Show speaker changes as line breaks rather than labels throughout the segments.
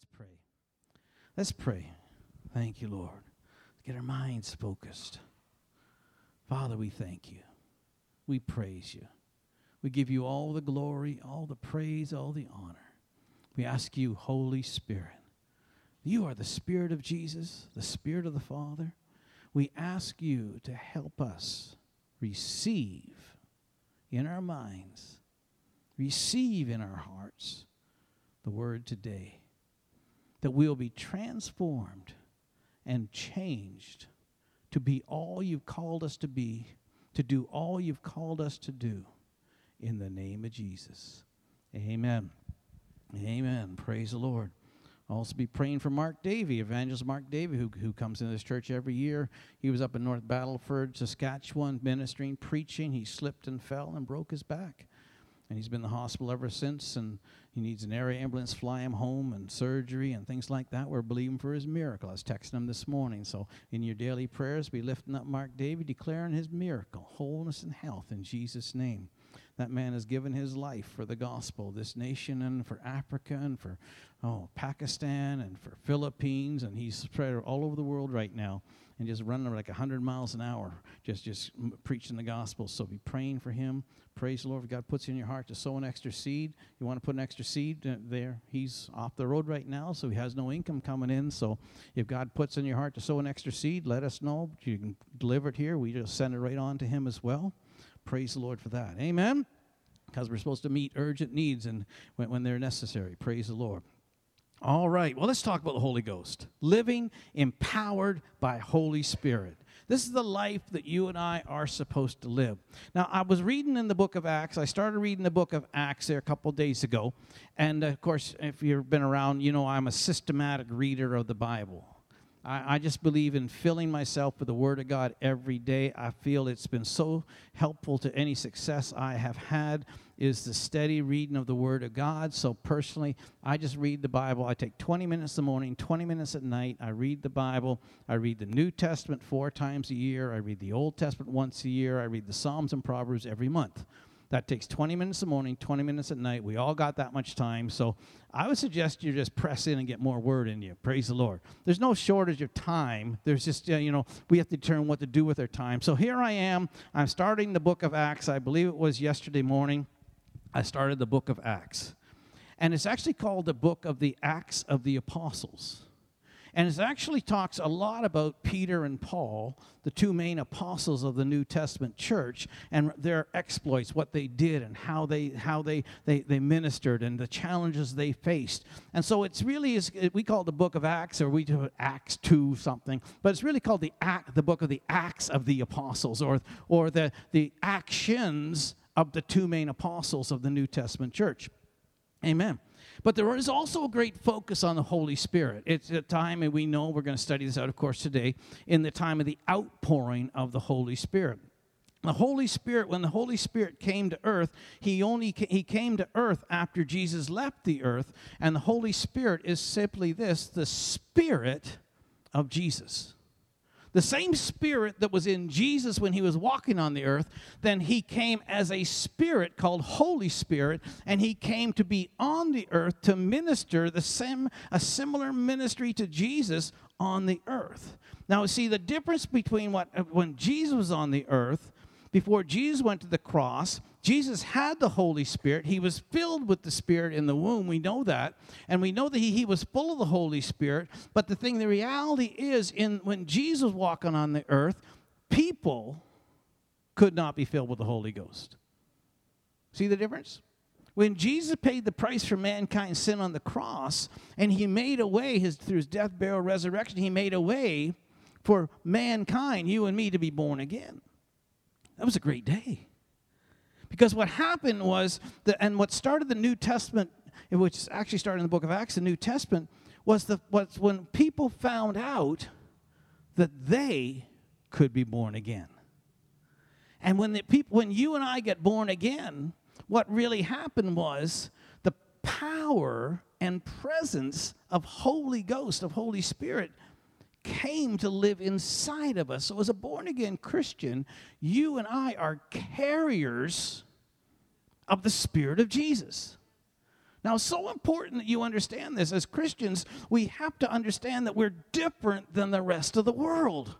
Let's pray. Let's pray. Thank you, Lord. Get our minds focused. Father, we thank you. We praise you. We give you all the glory, all the praise, all the honor. We ask you, Holy Spirit, you are the Spirit of Jesus, the Spirit of the Father. We ask you to help us receive in our minds, receive in our hearts the word today, that we'll be transformed and changed to be all you've called us to be, to do all you've called us to do. In the name of Jesus. Amen. Amen. Praise the Lord. Also be praying for Mark Davy, Evangelist Mark Davy, who, who comes into this church every year. He was up in North Battleford, Saskatchewan, ministering, preaching. He slipped and fell and broke his back. And he's been in the hospital ever since, and he needs an area ambulance fly him home and surgery and things like that. We're believing for his miracle. I was texting him this morning. So in your daily prayers, be lifting up Mark David, declaring his miracle, wholeness and health in Jesus' name. That man has given his life for the gospel, this nation, and for Africa, and for oh Pakistan, and for Philippines, and he's spread all over the world right now, and just running like hundred miles an hour, just just preaching the gospel. So be praying for him. Praise the Lord. If God puts in your heart to sow an extra seed, you want to put an extra seed uh, there. He's off the road right now, so he has no income coming in. So if God puts in your heart to sow an extra seed, let us know. You can deliver it here. We just send it right on to him as well. Praise the Lord for that. Amen. Because we're supposed to meet urgent needs and when, when they're necessary. Praise the Lord. All right. Well, let's talk about the Holy Ghost. Living empowered by Holy Spirit. This is the life that you and I are supposed to live. Now, I was reading in the book of Acts. I started reading the book of Acts there a couple days ago. And of course, if you've been around, you know I'm a systematic reader of the Bible. I, I, just believe in filling myself with the Word of God every day. I feel it's been so helpful to any success I have had is the steady reading of the Word of God. So personally, I just read the Bible. I take 20 minutes in the morning, 20 minutes at night. I read the Bible. I read the New Testament four times a year. I read the Old Testament once a year. I read the Psalms and Proverbs every month. That takes 20 minutes in the morning, 20 minutes at night. We all got that much time. So I would suggest you just press in and get more word in you. Praise the Lord. There's no shortage of time. There's just, uh, you know, we have to determine what to do with our time. So here I am. I'm starting the book of Acts. I believe it was yesterday morning. I started the book of Acts. And it's actually called the book of the Acts of the Apostles. And it actually talks a lot about Peter and Paul, the two main apostles of the New Testament church, and their exploits, what they did and how they how they they, they ministered and the challenges they faced. And so it's really is we call it the book of Acts or we do Acts 2 something, but it's really called the act the book of the Acts of the Apostles or or the the actions of the two main apostles of the New Testament church. Amen. But there is also a great focus on the Holy Spirit. It's a time, and we know we're going to study this out, of course, today, in the time of the outpouring of the Holy Spirit. The Holy Spirit, when the Holy Spirit came to earth, he only he came to earth after Jesus left the earth, and the Holy Spirit is simply this: the Spirit of Jesus. The same spirit that was in Jesus when he was walking on the earth, then he came as a spirit called Holy Spirit, and he came to be on the earth to minister the same a similar ministry to Jesus on the earth. Now, see the difference between what when Jesus was on the earth before Jesus went to the cross, Jesus had the Holy Spirit. He was filled with the Spirit in the womb. We know that. And we know that he, he was full of the Holy Spirit. But the thing, the reality is, in when Jesus was walking on the earth, people could not be filled with the Holy Ghost. See the difference? When Jesus paid the price for mankind's sin on the cross, and he made a way his, through his death, burial, resurrection, he made a way for mankind, you and me, to be born again. That was a great day. Because what happened was, the, and what started the New Testament, which actually started in the book of Acts, the New Testament, was, the, was when people found out that they could be born again. And when, the people, when you and I get born again, what really happened was the power and presence of Holy Ghost, of Holy Spirit, came to live inside of us. So, as a born again Christian, you and I are carriers of the Spirit of Jesus. Now, it's so important that you understand this. As Christians, we have to understand that we're different than the rest of the world.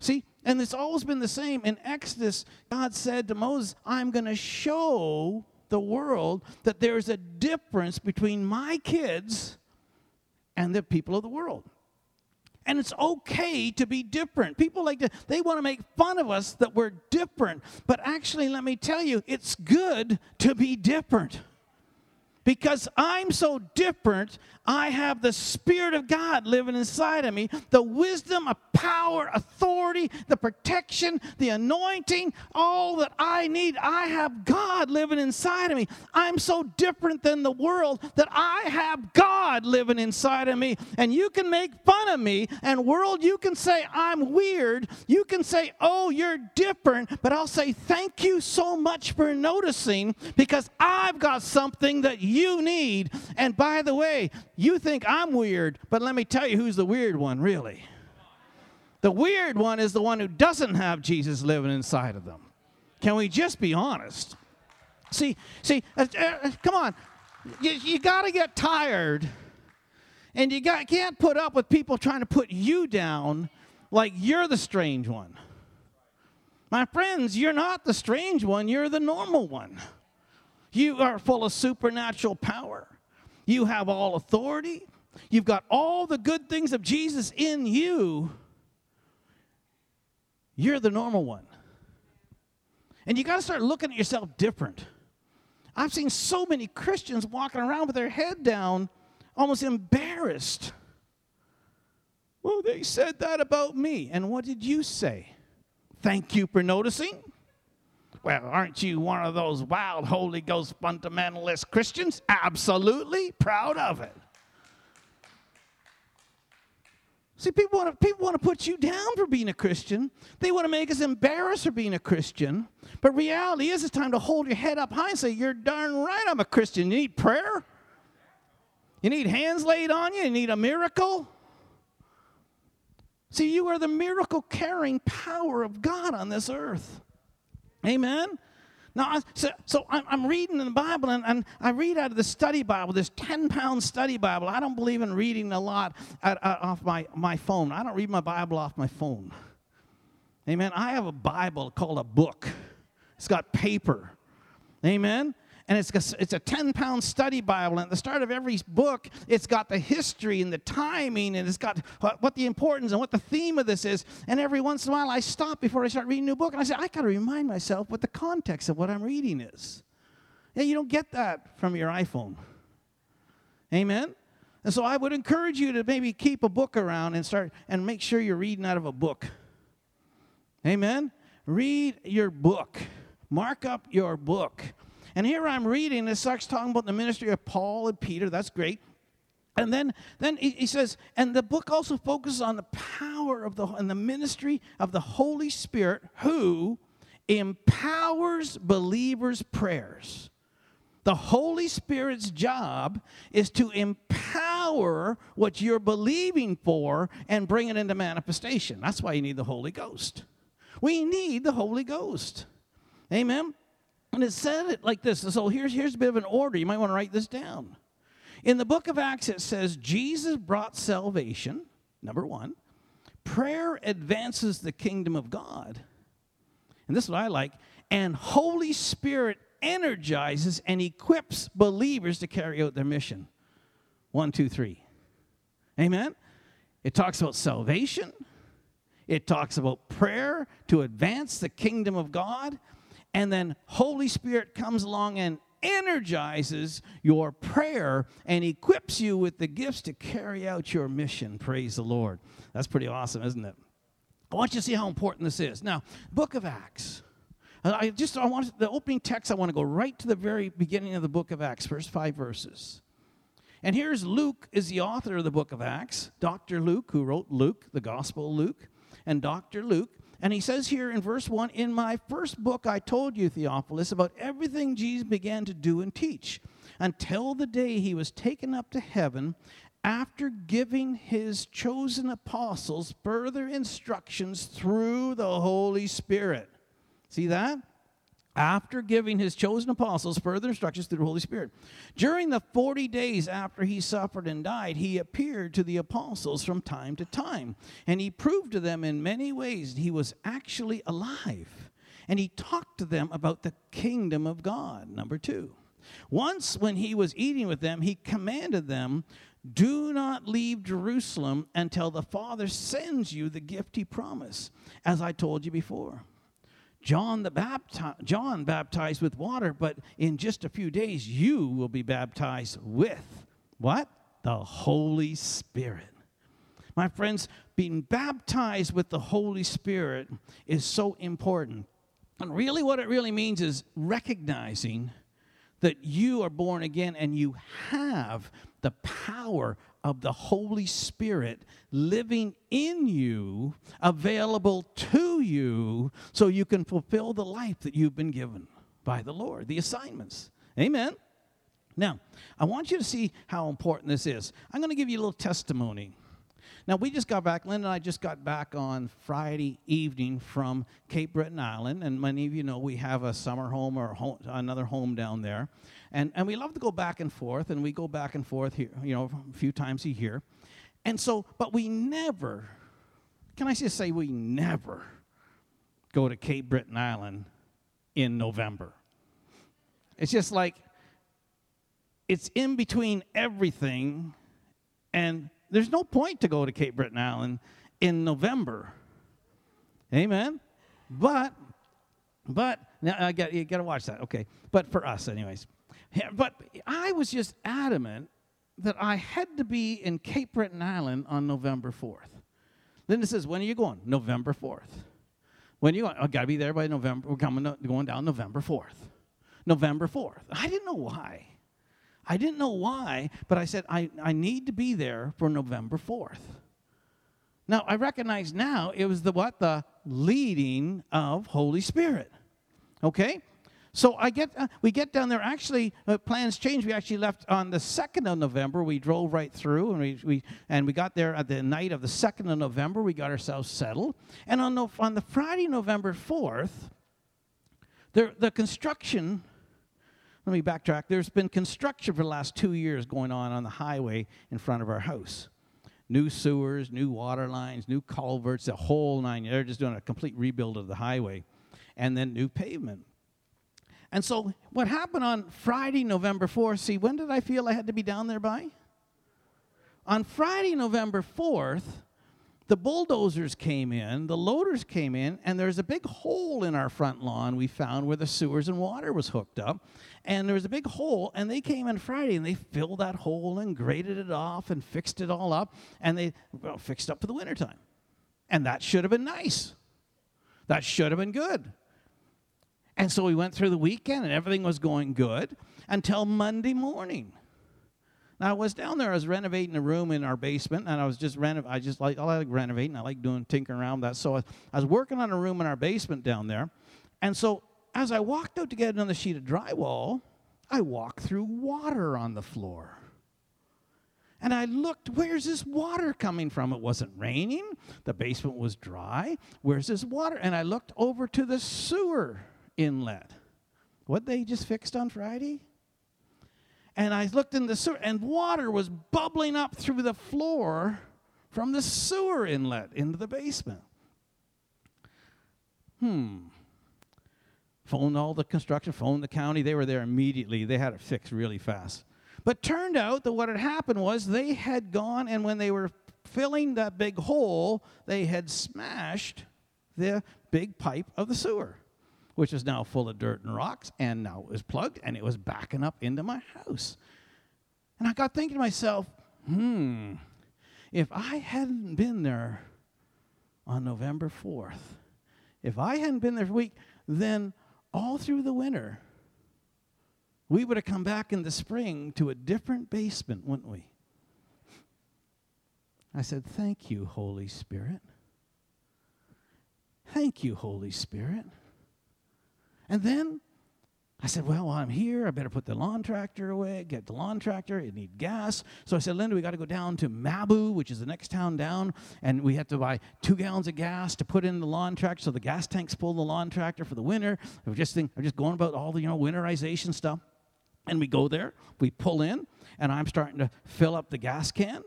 See, and it's always been the same. In Exodus, God said to Moses, I'm going to show the world that there's a difference between my kids and the people of the world. And it's okay to be different. People like to, they want to make fun of us that we're different. But actually, let me tell you, it's good to be different because I'm so different, I have the Spirit of God living inside of me, the wisdom, a power, authority, the protection, the anointing, all that I need. I have God living inside of me. I'm so different than the world that I have God living inside of me. And you can make fun of me, and world, you can say I'm weird. You can say, oh, you're different, but I'll say, thank you so much for noticing because I've got something that you you need. And by the way, you think I'm weird, but let me tell you who's the weird one, really. The weird one is the one who doesn't have Jesus living inside of them. Can we just be honest? See, see, uh, uh, come on. You, you got to get tired, and you got, can't put up with people trying to put you down like you're the strange one. My friends, you're not the strange one, you're the normal one. You are full of supernatural power. You have all authority. You've got all the good things of Jesus in you. You're the normal one. And you got to start looking at yourself different. I've seen so many Christians walking around with their head down, almost embarrassed. Well, they said that about me. And what did you say? Thank you for noticing. Well, aren't you one of those wild Holy Ghost fundamentalist Christians? Absolutely proud of it. See, people want to people want to put you down for being a Christian. They want to make us embarrassed for being a Christian. But reality is, it's time to hold your head up high and say, "You're darn right, I'm a Christian." You need prayer. You need hands laid on you. You need a miracle. See, you are the miracle carrying power of God on this earth. Amen? Now, so, so I'm reading in the Bible, and, and, I read out of the study Bible, this 10 pound study Bible. I don't believe in reading a lot at, at, off my, my phone. I don't read my Bible off my phone. Amen. I have a Bible called a book, it's got paper. Amen and it's a, it's a 10 pound study Bible. And at the start of every book, it's got the history and the timing, and it's got what the importance and what the theme of this is. And every once in a while, I stop before I start reading a new book, and I say, I got to remind myself what the context of what I'm reading is. Yeah, you don't get that from your iPhone. Amen? And so I would encourage you to maybe keep a book around and start and make sure you're reading out of a book. Amen? Read your book. Mark up your book. And here I'm reading, it starts talking about the ministry of Paul and Peter. That's great. And then, then he says, and the book also focuses on the power of the and the ministry of the Holy Spirit who empowers believers' prayers. The Holy Spirit's job is to empower what you're believing for and bring it into manifestation. That's why you need the Holy Ghost. We need the Holy Ghost. Amen. And it said it like this. So here's, here's a bit of an order. You might want to write this down. In the book of Acts, it says Jesus brought salvation, number one. Prayer advances the kingdom of God. And this is what I like. And Holy Spirit energizes and equips believers to carry out their mission. One, two, three. Amen. It talks about salvation. It talks about prayer to advance the kingdom of God and then Holy Spirit comes along and energizes your prayer and equips you with the gifts to carry out your mission. Praise the Lord. That's pretty awesome, isn't it? I want you to see how important this is. Now, book of Acts. Uh, I just I want the opening text I want to go right to the very beginning of the book of Acts, first 5 verses. And here's Luke is the author of the book of Acts, Dr. Luke who wrote Luke, the Gospel Luke, and Dr. Luke and he says here in verse 1 In my first book, I told you, Theophilus, about everything Jesus began to do and teach until the day he was taken up to heaven after giving his chosen apostles further instructions through the Holy Spirit. See that? After giving his chosen apostles further instructions through the Holy Spirit. During the 40 days after he suffered and died, he appeared to the apostles from time to time, and he proved to them in many ways that he was actually alive. And he talked to them about the kingdom of God. Number two. Once, when he was eating with them, he commanded them, Do not leave Jerusalem until the Father sends you the gift he promised, as I told you before. John the bapti- John baptized with water, but in just a few days you will be baptized with what? The Holy Spirit. My friends, being baptized with the Holy Spirit is so important. And really, what it really means is recognizing that you are born again and you have the power of the Holy Spirit living in you, available to you, so you can fulfill the life that you've been given by the Lord, the assignments. Amen. Now, I want you to see how important this is. I'm going to give you a little testimony. Now, we just got back, Lynn and I just got back on Friday evening from Cape Breton Island, and many of you know we have a summer home or home, another home down there. And, and we love to go back and forth, and we go back and forth here, you know, a few times a year. And so, but we never, can I just say, we never go to Cape Breton Island in November. It's just like, it's in between everything and there's no point to go to Cape Breton Island in November. Amen. But, but now I got you got to watch that. Okay, but for us, anyways. But I was just adamant that I had to be in Cape Breton Island on November fourth. Linda says, "When are you going?" November fourth. When are you going? I got to be there by November. We're coming going down November fourth. November fourth. I didn't know why. I didn't know why, but I said, I, I need to be there for November 4th. Now, I recognize now it was the what? The leading of Holy Spirit. Okay? So I get, uh, we get down there. Actually, uh, plans changed. We actually left on the second of November. We drove right through, and we, we and we got there at the night of the second of November. We got ourselves settled, and on the on the Friday, November fourth, the the construction let me backtrack. There's been construction for the last two years going on on the highway in front of our house. New sewers, new water lines, new culverts, the whole nine. They're just doing a complete rebuild of the highway. And then new pavement. And so, what happened on Friday, November 4th? See, when did I feel I had to be down there by? On Friday, November 4th, the bulldozers came in, the loaders came in, and there's a big hole in our front lawn we found where the sewers and water was hooked up. And there was a big hole, and they came in Friday and they filled that hole and graded it off and fixed it all up, and they well, fixed up for the wintertime. And that should have been nice. That should have been good. And so we went through the weekend and everything was going good until Monday morning. Now I was down there. I was renovating a room in our basement, and I was just renov. I just like I like renovating. I like doing tinkering around that. So I, I was working on a room in our basement down there, and so as I walked out to get another sheet of drywall, I walked through water on the floor. And I looked, where's this water coming from? It wasn't raining. The basement was dry. Where's this water? And I looked over to the sewer inlet. What they just fixed on Friday? and I looked in the sewer, and water was bubbling up through the floor from the sewer inlet into the basement. Hmm. Phoned all the construction, phoned the county. They were there immediately. They had it fixed really fast. But turned out that what had happened was they had gone, and when they were filling that big hole, they had smashed the big pipe of the sewer which is now full of dirt and rocks, and now it was plugged and it was backing up into my house. And I got thinking to myself, hmm, if I hadn't been there on November 4th, if I hadn't been there for a week, then all through the winter, we would have come back in the spring to a different basement, wouldn't we? I said, Thank you, Holy Spirit. Thank you, Holy Spirit. And then I said, Well, while I'm here, I better put the lawn tractor away, get the lawn tractor, it need gas. So I said, Linda, we got to go down to Mabou, which is the next town down, and we have to buy two gallons of gas to put in the lawn tractor so the gas tank's full the lawn tractor for the winter. I'm just, think, I'm just going about all the, you know, winterization stuff. And we go there, we pull in, and I'm starting to fill up the gas can.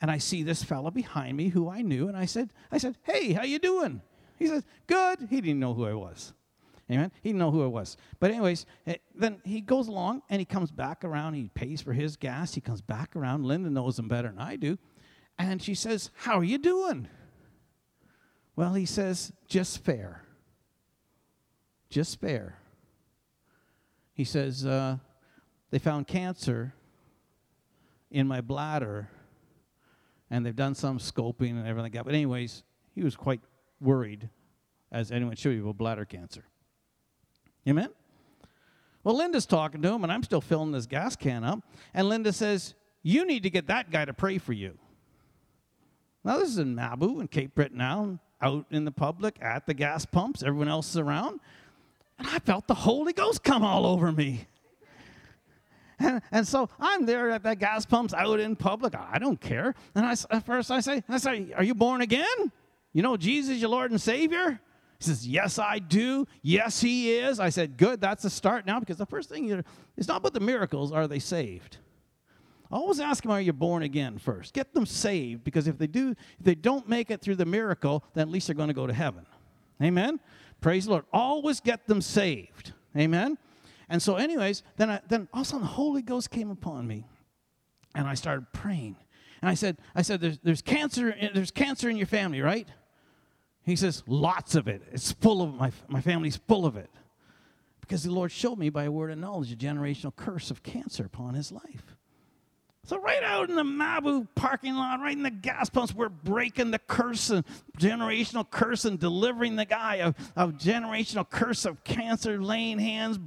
And I see this fella behind me who I knew, and I said, I said, Hey, how you doing? He says, Good. He didn't know who I was. Amen. He didn't know who it was. But anyways, eh, then he goes along and he comes back around. He pays for his gas. He comes back around. Linda knows him better than I do. And she says, How are you doing? Well, he says, Just fair. Just fair. He says, uh, They found cancer in my bladder and they've done some scoping and everything like that. But, anyways, he was quite worried, as anyone should be, about bladder cancer. Amen? Well, Linda's talking to him, and I'm still filling this gas can up. And Linda says, You need to get that guy to pray for you. Now, this is in Mabou in Cape Breton out in the public at the gas pumps. Everyone else is around. And I felt the Holy Ghost come all over me. And, and so I'm there at that gas pumps out in public. I don't care. And I, at first I say, I say, Are you born again? You know Jesus, your Lord and Savior? He says, Yes, I do. Yes, he is. I said, Good, that's a start now because the first thing it's not about the miracles, are they saved? Always ask them, Are you born again first? Get them saved because if they do, if they don't make it through the miracle, then at least they're going to go to heaven. Amen. Praise the Lord. Always get them saved. Amen. And so, anyways, then I, then all of a sudden the Holy Ghost came upon me, and I started praying. And I said, I said, there's, there's cancer, there's cancer in your family, right? He says, lots of it. It's full of, my, my family's full of it. Because the Lord showed me by a word of knowledge a generational curse of cancer upon his life. So, right out in the Mabou parking lot, right in the gas pumps, we're breaking the curse and generational curse and delivering the guy of, of generational curse of cancer, laying hands,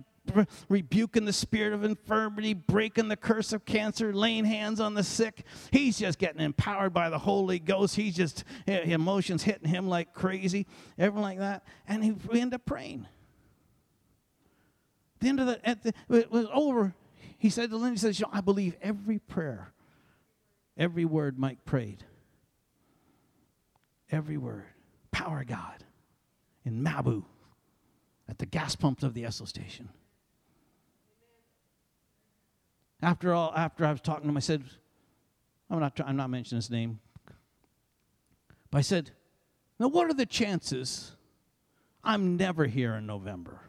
rebuking the spirit of infirmity, breaking the curse of cancer, laying hands on the sick. He's just getting empowered by the Holy Ghost. He's just, eh, emotions hitting him like crazy, everything like that. And he, we end up praying. the end of the, at the, it was over. He said to Linda, he says, I believe every prayer, every word Mike prayed. Every word. Power God in Mabou at the gas pumps of the Esso station. After all, after I was talking to him, I said, I'm not, I'm not mentioning his name. But I said, Now, what are the chances I'm never here in November?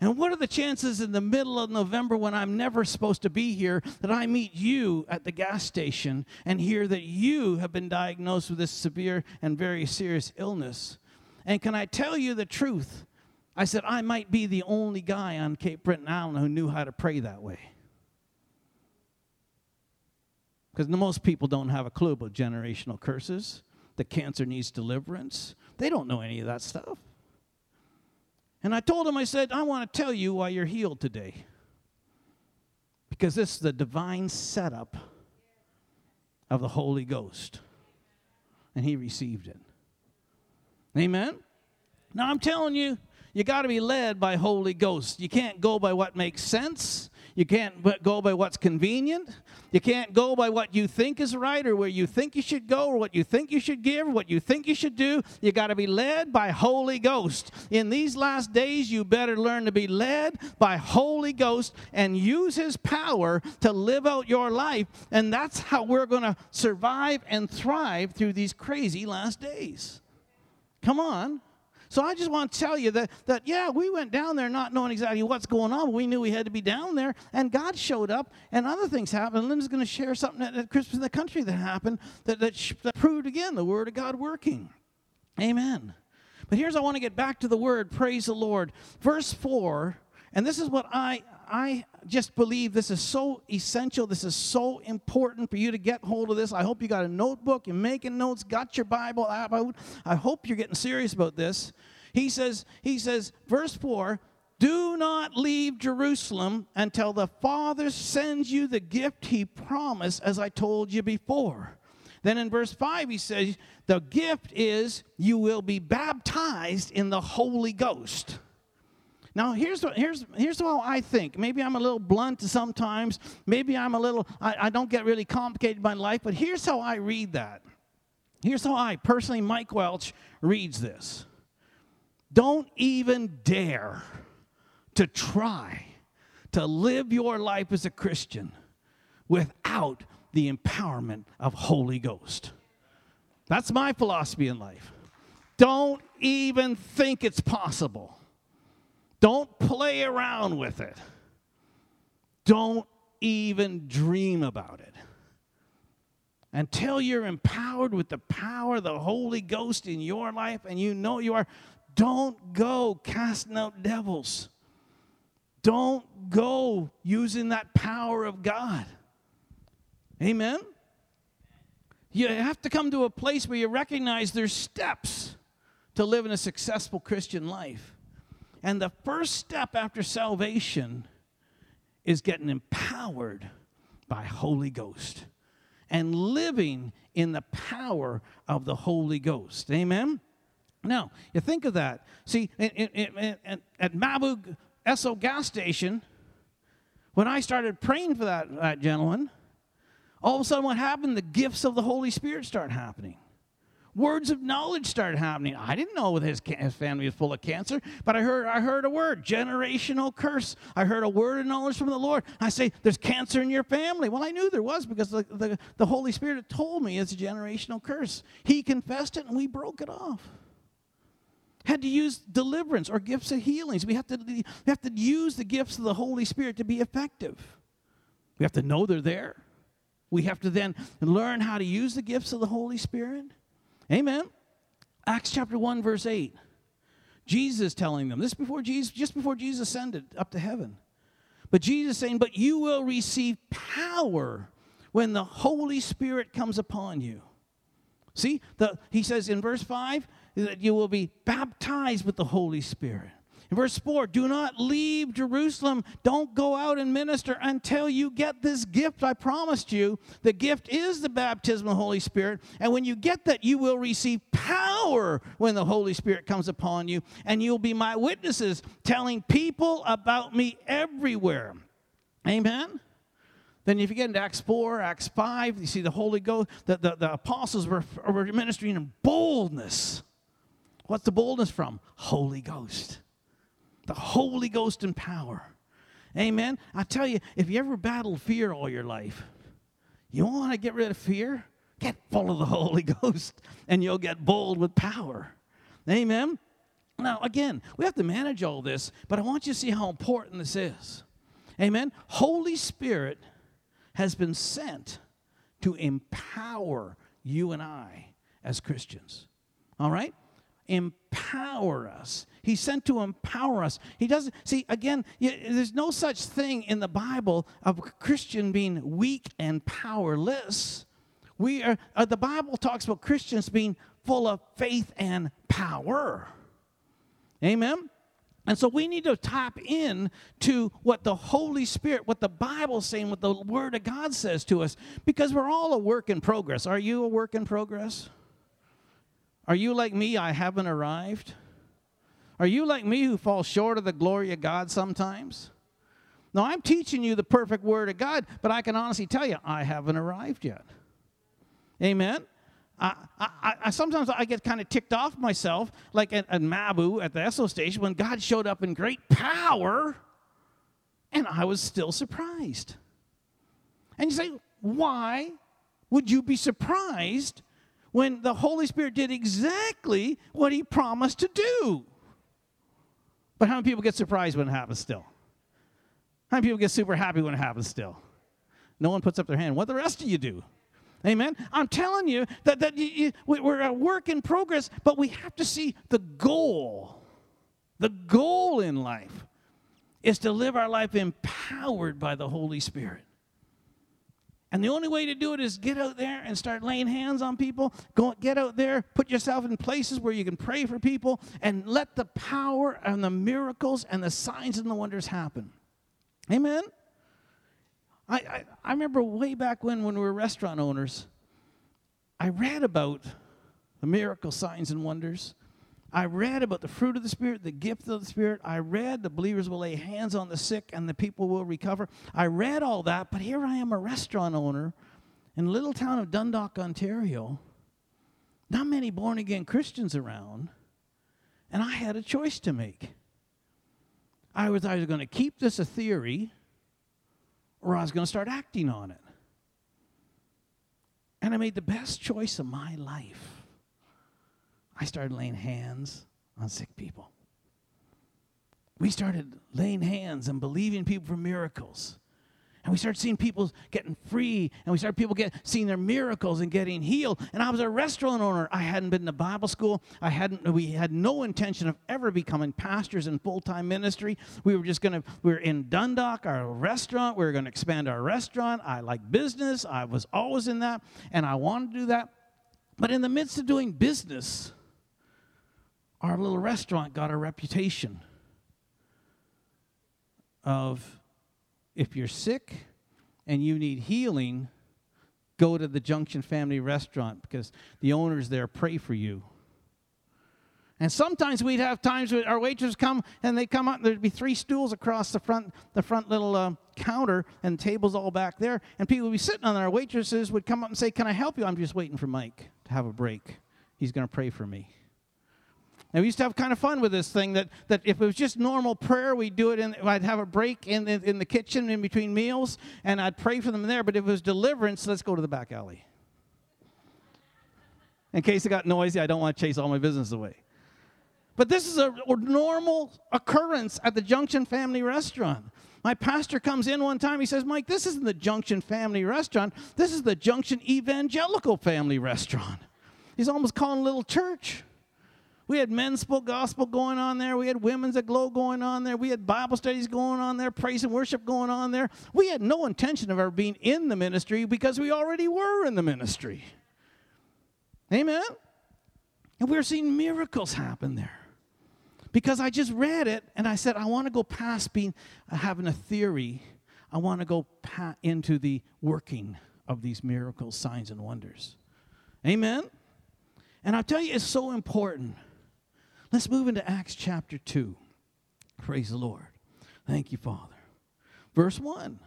And what are the chances in the middle of November when I'm never supposed to be here that I meet you at the gas station and hear that you have been diagnosed with this severe and very serious illness? And can I tell you the truth? I said, I might be the only guy on Cape Breton Island who knew how to pray that way. Because most people don't have a clue about generational curses, the cancer needs deliverance. They don't know any of that stuff. And I told him, I said, I want to tell you why you're healed today. Because this is the divine setup of the Holy Ghost. And he received it. Amen? Now I'm telling you, you got to be led by Holy Ghost. You can't go by what makes sense. You can't go by what's convenient. You can't go by what you think is right or where you think you should go or what you think you should give or what you think you should do. You got to be led by Holy Ghost. In these last days, you better learn to be led by Holy Ghost and use His power to live out your life. And that's how we're going to survive and thrive through these crazy last days. Come on. So I just want to tell you that, that, yeah, we went down there not knowing exactly what's going on, but we knew we had to be down there, and God showed up, and other things happened. Linda's going to share something at, at, Christmas in the country that happened that, that, sh- that proved again the Word of God working. Amen. But here's I want to get back to the Word. Praise the Lord. Verse 4, and this is what I, I just believe this is so essential. This is so important for you to get hold of this. I hope you got a notebook, you're making notes, got your Bible out. I hope you're getting serious about this. He says, he says, verse 4, do not leave Jerusalem until the Father sends you the gift he promised, as I told you before. Then in verse 5, he says, The gift is you will be baptized in the Holy Ghost. Now, here's what, here's here's how I think. Maybe I'm a little blunt sometimes. Maybe I'm a little I, I don't get really complicated in my life. But here's how I read that. Here's how I personally, Mike Welch, reads this. Don't even dare to try to live your life as a Christian without the empowerment of Holy Ghost. That's my philosophy in life. Don't even think it's possible. Don't play around with it. Don't even dream about it. Until you're empowered with the power of the Holy Ghost in your life and you know you are, don't go casting out devils. Don't go using that power of God. Amen? You have to come to a place where you recognize there's steps to living a successful Christian life. And the first step after salvation is getting empowered by Holy Ghost and living in the power of the Holy Ghost. Amen? Now, you think of that. See, at Mabou Esso gas station, when I started praying for that, that gentleman, all of a sudden what happened? The gifts of the Holy Spirit start happening. Words of knowledge started happening. I didn't know his, his family was full of cancer, but I heard, I heard a word, generational curse. I heard a word of knowledge from the Lord. I say, there's cancer in your family. Well, I knew there was because the, the, the Holy Spirit told me it's a generational curse. He confessed it and we broke it off had to use deliverance or gifts of healings. We have to, we have to use the gifts of the Holy Spirit to be effective. We have to know they're there. We have to then learn how to use the gifts of the Holy Spirit. Amen. Acts chapter 1, verse 8. Jesus telling them, this before Jesus, just before Jesus ascended up to heaven. But Jesus saying, But you will receive power when the Holy Spirit comes upon you. See, the, he says in verse 5, that you will be baptized with the Holy Spirit. In verse 4, do not leave Jerusalem. Don't go out and minister until you get this gift I promised you. The gift is the baptism of the Holy Spirit. And when you get that, you will receive power when the Holy Spirit comes upon you. And you'll be my witnesses, telling people about me everywhere. Amen? Then if you get into Acts 4, Acts 5, you see the Holy Ghost, the, the, the apostles were, were ministering in boldness What's the boldness from? Holy Ghost. The Holy Ghost in power. Amen. I tell you, if you ever battled fear all your life, you want to get rid of fear? Get full of the Holy Ghost and you'll get bold with power. Amen. Now, again, we have to manage all this, but I want you to see how important this is. Amen. Holy Spirit has been sent to empower you and I as Christians. All right? Empower us. He's sent to empower us. He doesn't, see, again, there's no such thing in the Bible of a Christian being weak and powerless. We are, uh, the Bible talks about Christians being full of faith and power. Amen? And so we need to tap in to what the Holy Spirit, what the Bible's saying, what the Word of God says to us, because we're all a work in progress. Are you a work in progress? Are you like me? I haven't arrived. Are you like me who falls short of the glory of God sometimes? No, I'm teaching you the perfect word of God, but I can honestly tell you, I haven't arrived yet. Amen. I, I, I, sometimes I get kind of ticked off myself, like at, at Mabou at the Esso station, when God showed up in great power, and I was still surprised. And you say, why would you be surprised when the Holy Spirit did exactly what he promised to do. But how many people get surprised when it happens still? How many people get super happy when it happens still? No one puts up their hand. What the rest of you do? Amen. I'm telling you that, that you, you, we're a work in progress, but we have to see the goal. The goal in life is to live our life empowered by the Holy Spirit. And the only way to do it is get out there and start laying hands on people. Go get out there, put yourself in places where you can pray for people, and let the power and the miracles and the signs and the wonders happen. Amen. I, I, I remember way back when when we were restaurant owners, I read about the miracle signs and wonders. I read about the fruit of the Spirit, the gift of the Spirit. I read the believers will lay hands on the sick and the people will recover. I read all that, but here I am, a restaurant owner in a little town of Dundalk, Ontario. Not many born again Christians around. And I had a choice to make. I was either going to keep this a theory or I was going to start acting on it. And I made the best choice of my life. I started laying hands on sick people. We started laying hands and believing people for miracles. And we started seeing people getting free, and we started people get, seeing their miracles and getting healed. And I was a restaurant owner. I hadn't been to Bible school. I hadn't. We had no intention of ever becoming pastors in full time ministry. We were just to. We were in Dundalk, our restaurant. We were to expand our restaurant. I like business. I was always in that, and I wanted to do that. But in the midst of doing business, our little restaurant got a reputation of if you're sick and you need healing, go to the Junction Family Restaurant because the owners there pray for you. And sometimes we'd have times where our waiters come and they come up, there'd be three stools across the front, the front little uh, counter and tables all back there. And people would be sitting on there. Our waitresses would come up and say, Can I help you? I'm just waiting for Mike to have a break. He's going to pray for me. And we used to have kind of fun with this thing that, that if it was just normal prayer, we'd do it in, I'd have a break in, in, in the kitchen in between meals, and I'd pray for them there. But if it was deliverance, let's go to the back alley. In case it got noisy, I don't want to chase all my business away. But this is a, a normal occurrence at the Junction Family Restaurant. My pastor comes in one time. He says, Mike, this isn't the Junction Family Restaurant. This is the Junction Evangelical Family Restaurant. He's almost calling a little church. We had men's gospel going on there. We had women's aglow going on there. We had Bible studies going on there, praise and worship going on there. We had no intention of ever being in the ministry because we already were in the ministry. Amen? And we were seeing miracles happen there. Because I just read it and I said, I want to go past being uh, having a theory. I want to go into the working of these miracles, signs, and wonders. Amen? And I'll tell you, it's so important Let's move into Acts chapter 2. Praise the Lord. Thank you, Father. Verse 1.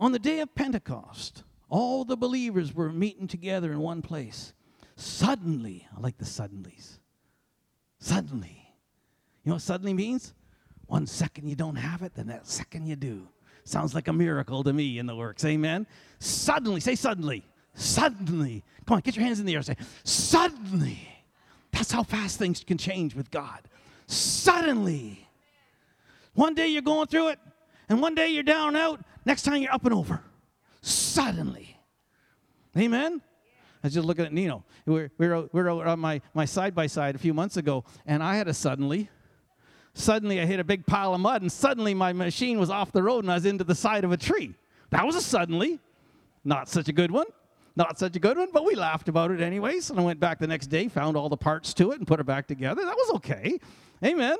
On the day of Pentecost, all the believers were meeting together in one place. Suddenly, I like the suddenlies. Suddenly. You know what suddenly means? One second you don't have it, the next second you do. Sounds like a miracle to me in the works. Amen. Suddenly, say suddenly. Suddenly. Come on, get your hands in the air. Say, suddenly that's how fast things can change with God. Suddenly. One day you're going through it, and one day you're down and out, next time you're up and over. Suddenly. Amen? I was just looking at Nino. We were, we were, we were on my, my side-by-side a few months ago, and I had a suddenly. Suddenly I hit a big pile of mud, and suddenly my machine was off the road and I was into the side of a tree. That was a suddenly. Not such a good one. Not such a good one, but we laughed about it anyways. And I went back the next day, found all the parts to it, and put it back together. That was okay. Amen.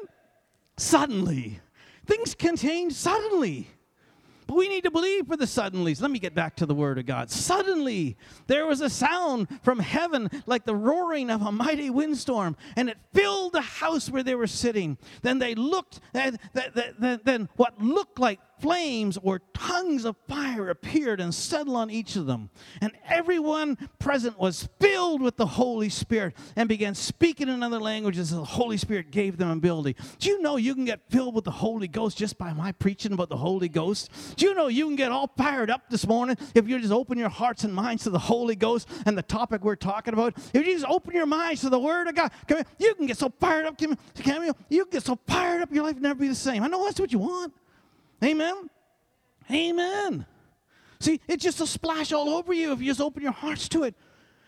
Suddenly, things can change suddenly. But we need to believe for the suddenlies. Let me get back to the Word of God. Suddenly, there was a sound from heaven like the roaring of a mighty windstorm, and it filled the house where they were sitting. Then they looked, and then what looked like flames or tongues of fire appeared and settled on each of them. And everyone present was filled with the Holy Spirit and began speaking in other languages the Holy Spirit gave them ability. Do you know you can get filled with the Holy Ghost just by my preaching about the Holy Ghost? Do you know you can get all fired up this morning if you just open your hearts and minds to the Holy Ghost and the topic we're talking about? If you just open your minds to the Word of God, you can get so fired up, Camille, you can get so fired up, your life will never be the same. I know that's what you want. Amen? Amen. See, it's just a splash all over you if you just open your hearts to it.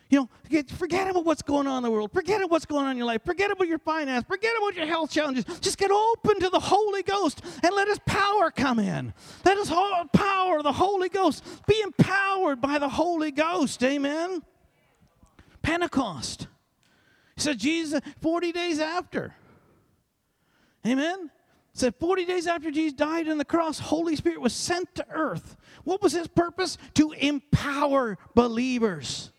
You know, forget about what's going on in the world. Forget about what's going on in your life. Forget about your finance. Forget about your health challenges. Just get open to the Holy Ghost and let His power come in. Let His power, the Holy Ghost, be empowered by the Holy Ghost. Amen. Pentecost. He said Jesus 40 days after. Amen said 40 days after Jesus died on the cross, Holy Spirit was sent to earth. What was his purpose? To empower believers.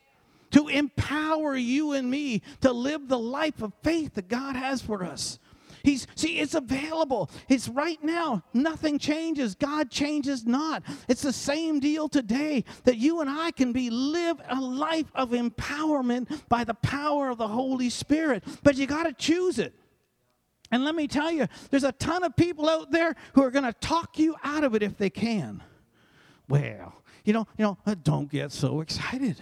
to empower you and me to live the life of faith that God has for us. He's see, it's available. It's right now. Nothing changes. God changes not. It's the same deal today that you and I can be live a life of empowerment by the power of the Holy Spirit. But you got to choose it. And let me tell you, there's a ton of people out there who are going to talk you out of it if they can. Well, you know, you know, uh, don't get so excited.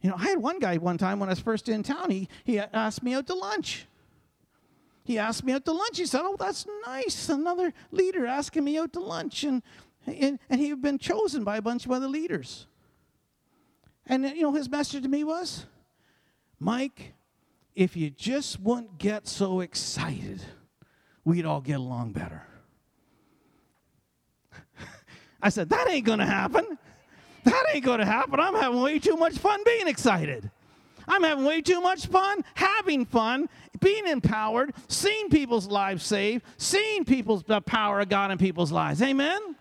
You know, I had one guy one time when I was first in town, he, he asked me out to lunch. He asked me out to lunch. He said, Oh, that's nice. Another leader asking me out to lunch. And, and, and he had been chosen by a bunch of other leaders. And, you know, his message to me was, Mike, if you just wouldn't get so excited, we'd all get along better. I said, That ain't to happen. That ain't to happen. I'm having way too much fun being excited. I'm having way too much fun having fun, being empowered, seeing people's lives saved, seeing people's the power of God in people's lives. Amen.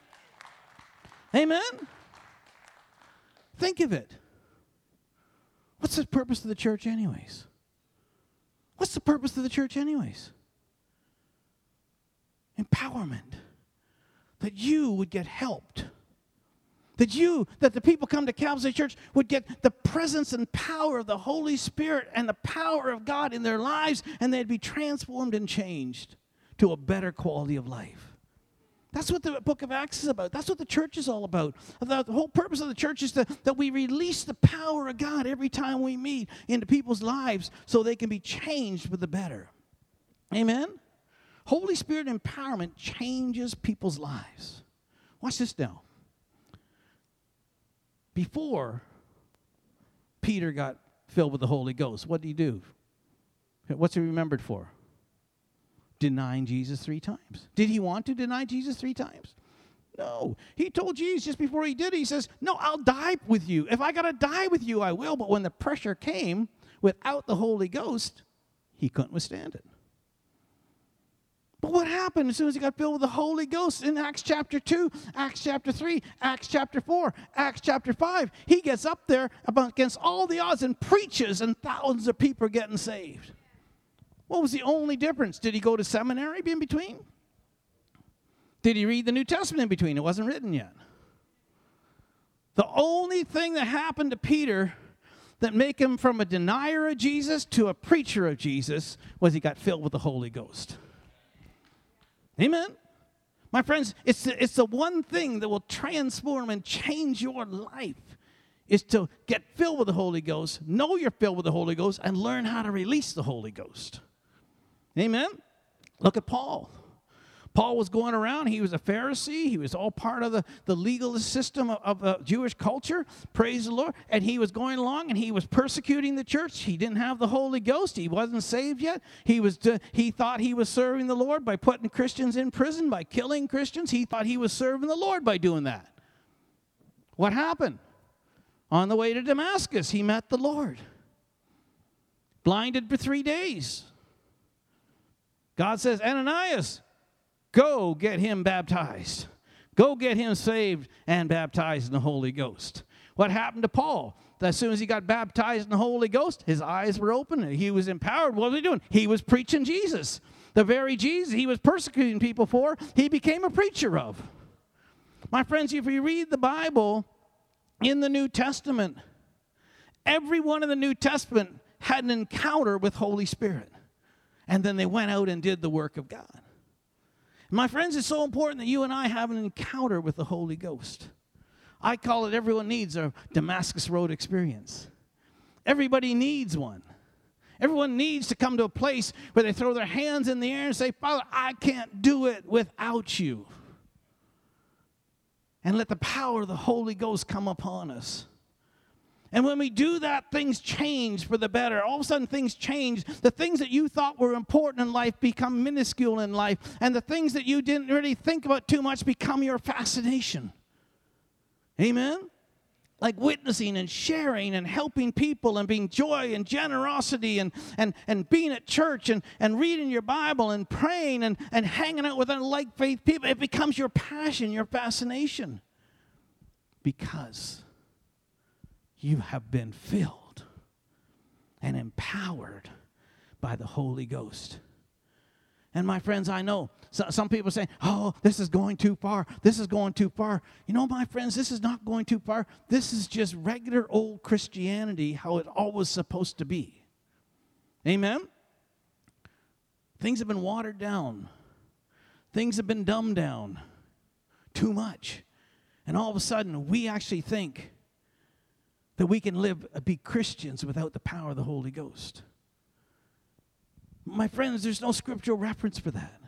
Amen. Think of it. What's the purpose of the church, anyways? What's the purpose of the church, anyways? Empowerment. That you would get helped that you, that the people come to Calvary Church would get the presence and power of the Holy Spirit and the power of God in their lives, and they'd be transformed and changed to a better quality of life. That's what the book of Acts is about. That's what the church is all about. The, whole purpose of the church is to, that we release the power of God every time we meet into people's lives so they can be changed for the better. Amen? Holy Spirit empowerment changes people's lives. Watch this now before Peter got filled with the Holy Ghost, what did he do? What's he remembered for? Denying Jesus three times. Did he want to deny Jesus three times? No. He told Jesus just before he did, he says, No, I'll die with you. If I got to die with you, I will. But when the pressure came without the Holy Ghost, he couldn't withstand it. But what happened as soon as he got filled with the Holy Ghost in Acts chapter 2, Acts chapter 3, Acts chapter 4, Acts chapter 5? He gets up there against all the odds and preaches, and thousands of people are getting saved. What was the only difference? Did he go to seminary in between? Did he read the New Testament in between? It wasn't written yet. The only thing that happened to Peter that make him from a denier of Jesus to a preacher of Jesus was he got filled with the Holy Ghost. Amen. My friends, it's the, it's the one thing that will transform and change your life is to get filled with the Holy Ghost, know you're filled with the Holy Ghost, and learn how to release the Holy Ghost. Amen. Look at Paul. Paul was going around. He was a Pharisee. He was all part of the, the legal system of, of uh, Jewish culture. Praise the Lord. And he was going along and he was persecuting the church. He didn't have the Holy Ghost. He wasn't saved yet. He, was to, he thought he was serving the Lord by putting Christians in prison, by killing Christians. He thought he was serving the Lord by doing that. What happened? On the way to Damascus, he met the Lord. Blinded for three days. God says, Ananias, Go get him baptized. Go get him saved and baptized in the Holy Ghost. What happened to Paul? As soon as he got baptized in the Holy Ghost, his eyes were open. He was empowered. What was he doing? He was preaching Jesus. The very Jesus he was persecuting people for, he became a preacher of. My friends, if you read the Bible in the New Testament, everyone in the New Testament had an encounter with Holy Spirit. And then they went out and did the work of God. My friends, it's so important that you and I have an encounter with the Holy Ghost. I call it everyone needs a Damascus Road experience. Everybody needs one. Everyone needs to come to a place where they throw their hands in the air and say, Father, I can't do it without you. And let the power of the Holy Ghost come upon us. And when we do that, things change for the better. All of a sudden, things change. The things that you thought were important in life become minuscule in life. And the things that you didn't really think about too much become your fascination. Amen? Like witnessing and sharing and helping people and being joy and generosity and, and, and being at church and, and reading your Bible and praying and, and hanging out with like faith people. It becomes your passion, your fascination. Because you have been filled and empowered by the Holy Ghost. And my friends, I know so, some people say, oh, this is going too far. This is going too far. You know, my friends, this is not going too far. This is just regular old Christianity, how it always was supposed to be. Amen? Things have been watered down, things have been dumbed down too much. And all of a sudden, we actually think that we can live, uh, be Christians without the power of the Holy Ghost. My friends, there's no scriptural reference for that.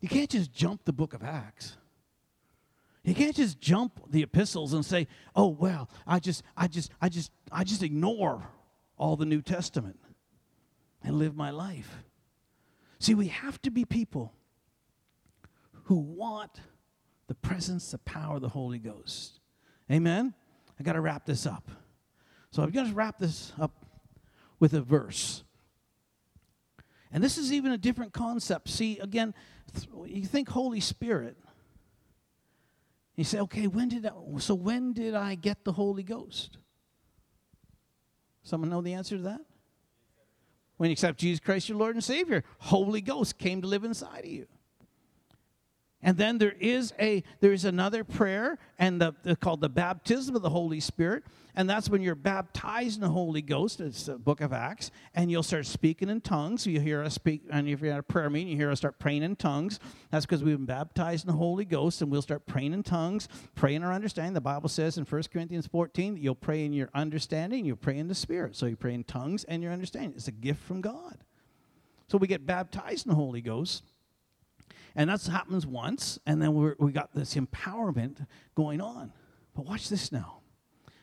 You can't just jump the book of Acts. You can't just jump the epistles and say, "Oh, well, I just I just I just I just ignore all the New Testament and live my life." See, we have to be people who want the presence, the power of the Holy Ghost. Amen. I got to wrap this up. So I'm going to wrap this up with a verse. And this is even a different concept. See, again, you think Holy Spirit. You say, okay, when did I, so when did I get the Holy Ghost? Someone know the answer to that? When you accept Jesus Christ, your Lord and Savior, Holy Ghost came to live inside of you. And then there is a there is another prayer, and the, called the baptism of the Holy Spirit, and that's when you're baptized in the Holy Ghost. It's the Book of Acts, and you'll start speaking in tongues. You hear us speak, and if you're at a prayer meeting, you hear us start praying in tongues. That's because we've been baptized in the Holy Ghost, and we'll start praying in tongues, praying our understanding. The Bible says in 1 Corinthians 14 that you'll pray in your understanding, you'll pray in the Spirit. So you pray in tongues and your understanding. It's a gift from God. So we get baptized in the Holy Ghost. And that happens once, and then we we got this empowerment going on. But watch this now.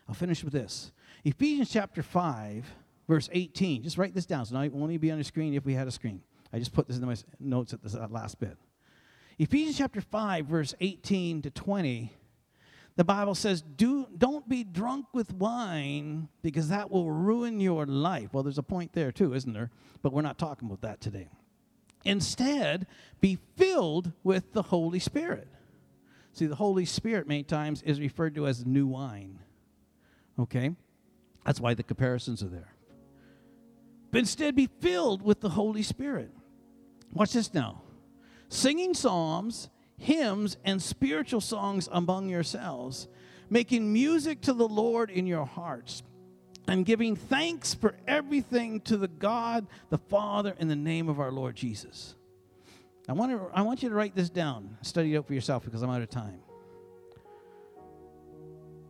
I'll finish with this. Ephesians chapter 5, verse 18. Just write this down. So now it won't even be on the screen if we had a screen. I just put this in my notes at the last bit. Ephesians chapter 5, verse 18 to 20. The Bible says, Do, Don't be drunk with wine because that will ruin your life. Well, there's a point there too, isn't there? But we're not talking about that today. Instead, be filled with the Holy Spirit. See, the Holy Spirit many times is referred to as new wine. Okay? That's why the comparisons are there. But instead, be filled with the Holy Spirit. Watch this now. Singing psalms, hymns, and spiritual songs among yourselves, making music to the Lord in your hearts and giving thanks for everything to the God, the Father, in the name of our Lord Jesus. I want, to, I want you to write this down, study it out for yourself because I'm out of time.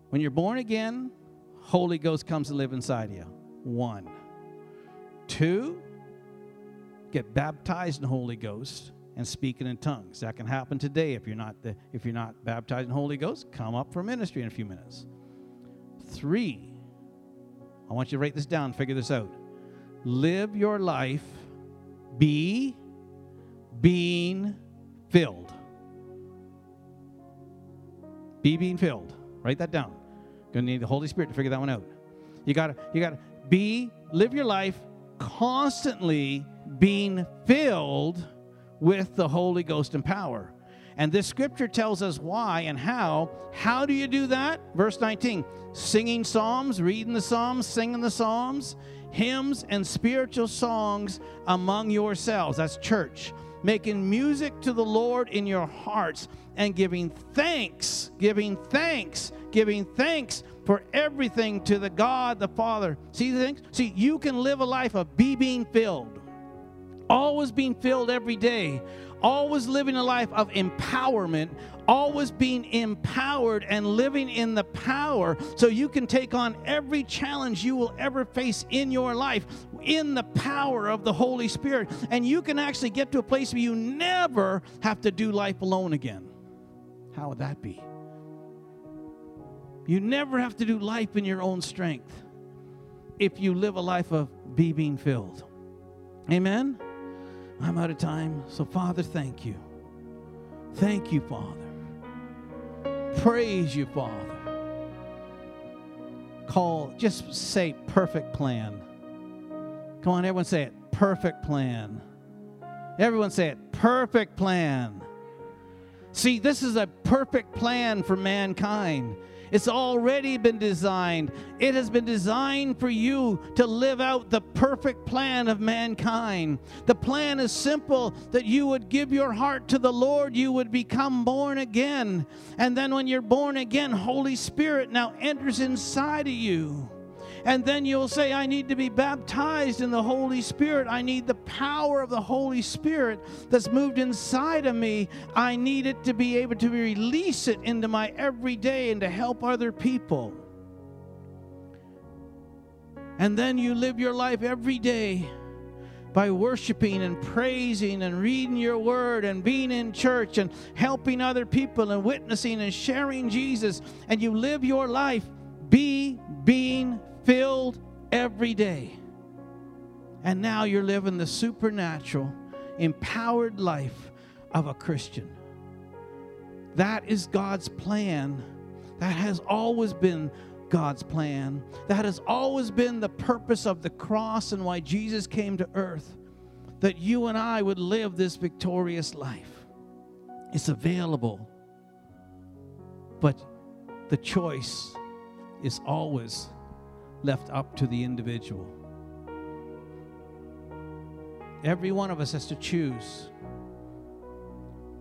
When you're born again, Holy Ghost comes to live inside you. One. Two, get baptized in Holy Ghost and speaking in tongues. That can happen today if you're not the, if you're not baptized in Holy Ghost. Come up for ministry in a few minutes. Three, I want you to write this down, figure this out. Live your life, be being filled. Be being filled. Write that down. You're Gonna need the Holy Spirit to figure that one out. You gotta, you gotta be, live your life constantly being filled with the Holy Ghost and power. And this scripture tells us why and how. How do you do that? Verse 19 singing psalms, reading the psalms, singing the psalms, hymns, and spiritual songs among yourselves. That's church. Making music to the Lord in your hearts and giving thanks, giving thanks, giving thanks for everything to the God the Father. See the things? See, you can live a life of be being filled, always being filled every day, always living a life of empowerment, always being empowered and living in the power so you can take on every challenge you will ever face in your life in the power of the Holy Spirit. And you can actually get to a place where you never have to do life alone again. How would that be? You never have to do life in your own strength if you live a life of be being filled. Amen? I'm out of time. So, Father, thank you. Thank you, Father. Praise you, Father. Call, just say perfect plan. Come on, everyone say it. Perfect plan. Everyone say it. Perfect plan. See, this is a perfect plan for mankind. It's already been designed. It has been designed for you to live out the perfect plan of mankind. The plan is simple that you would give your heart to the Lord, you would become born again. And then when you're born again, Holy Spirit now enters inside of you. And then you'll say, I need to be baptized in the Holy Spirit. I need the power of the Holy Spirit that's moved inside of me. I need it to be able to release it into my everyday and to help other people. And then you live your life every day by worshiping and praising and reading your word and being in church and helping other people and witnessing and sharing Jesus. And you live your life be being filled every day. And now you're living the supernatural, empowered life of a Christian. That is God's plan. That has always been God's plan. That has always been the purpose of the cross and why Jesus came to earth. That you and I would live this victorious life. It's available. But the choice is always left up to the individual. Every one of us has to choose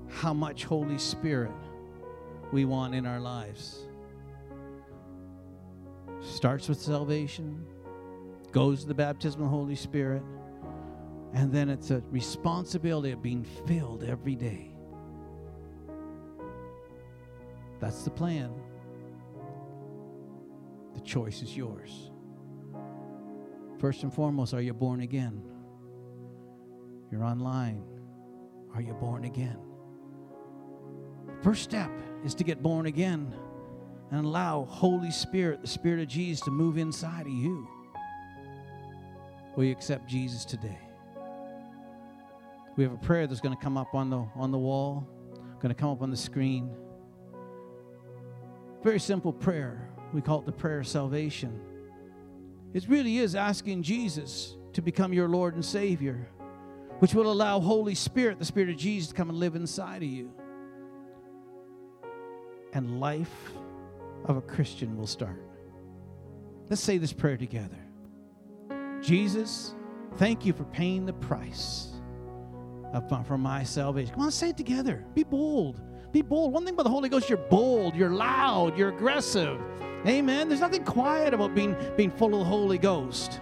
how much Holy Spirit we want in our lives. Starts with salvation, goes to the baptism of the Holy Spirit, and then it's a responsibility of being filled every day. That's the plan. The choice is yours. First and foremost, are you born again? You're online. Are you born again? First step is to get born again and allow Holy Spirit, the Spirit of Jesus, to move inside of you. Will you accept Jesus today? We have a prayer that's going to come up on the on the wall, going to come up on the screen. Very simple prayer. We call it the prayer of salvation. It really is asking Jesus to become your Lord and Savior, which will allow Holy Spirit, the Spirit of Jesus, to come and live inside of you. And life of a Christian will start. Let's say this prayer together. Jesus, thank you for paying the price for my salvation. Come on, say it together. Be bold. Be bold. One thing about the Holy Ghost, you're bold, you're loud, you're aggressive. Amen. There's nothing quiet about being, being full of the Holy Ghost.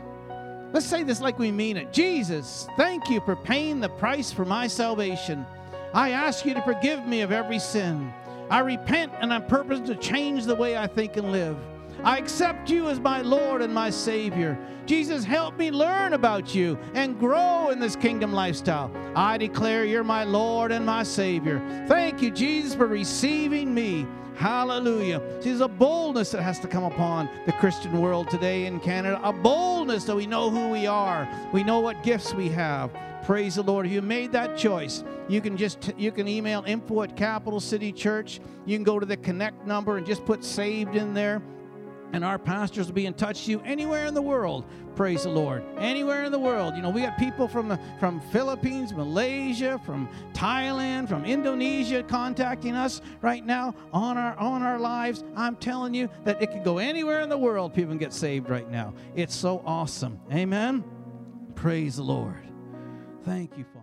Let's say this like we mean it. Jesus, thank you for paying the price for my salvation. I ask you to forgive me of every sin. I repent and I purpose to change the way I think and live. I accept you as my Lord and my Savior. Jesus, help me learn about you and grow in this kingdom lifestyle. I declare you're my Lord and my Savior. Thank you, Jesus, for receiving me. Hallelujah. See, there's a boldness that has to come upon the Christian world today in Canada. A boldness that we know who we are. We know what gifts we have. Praise the Lord. If you made that choice, you can just you can email info at Capital City Church. You can go to the connect number and just put saved in there and our pastors will be in touch with you anywhere in the world. Praise the lord. Anywhere in the world. You know we got people from the from philippines malaysia from thailand from indonesia contacting us right now on our on our lives. I'm telling you that it could go anywhere in the world people can get saved right now. It's so awesome. Amen? Praise the lord. Thank you father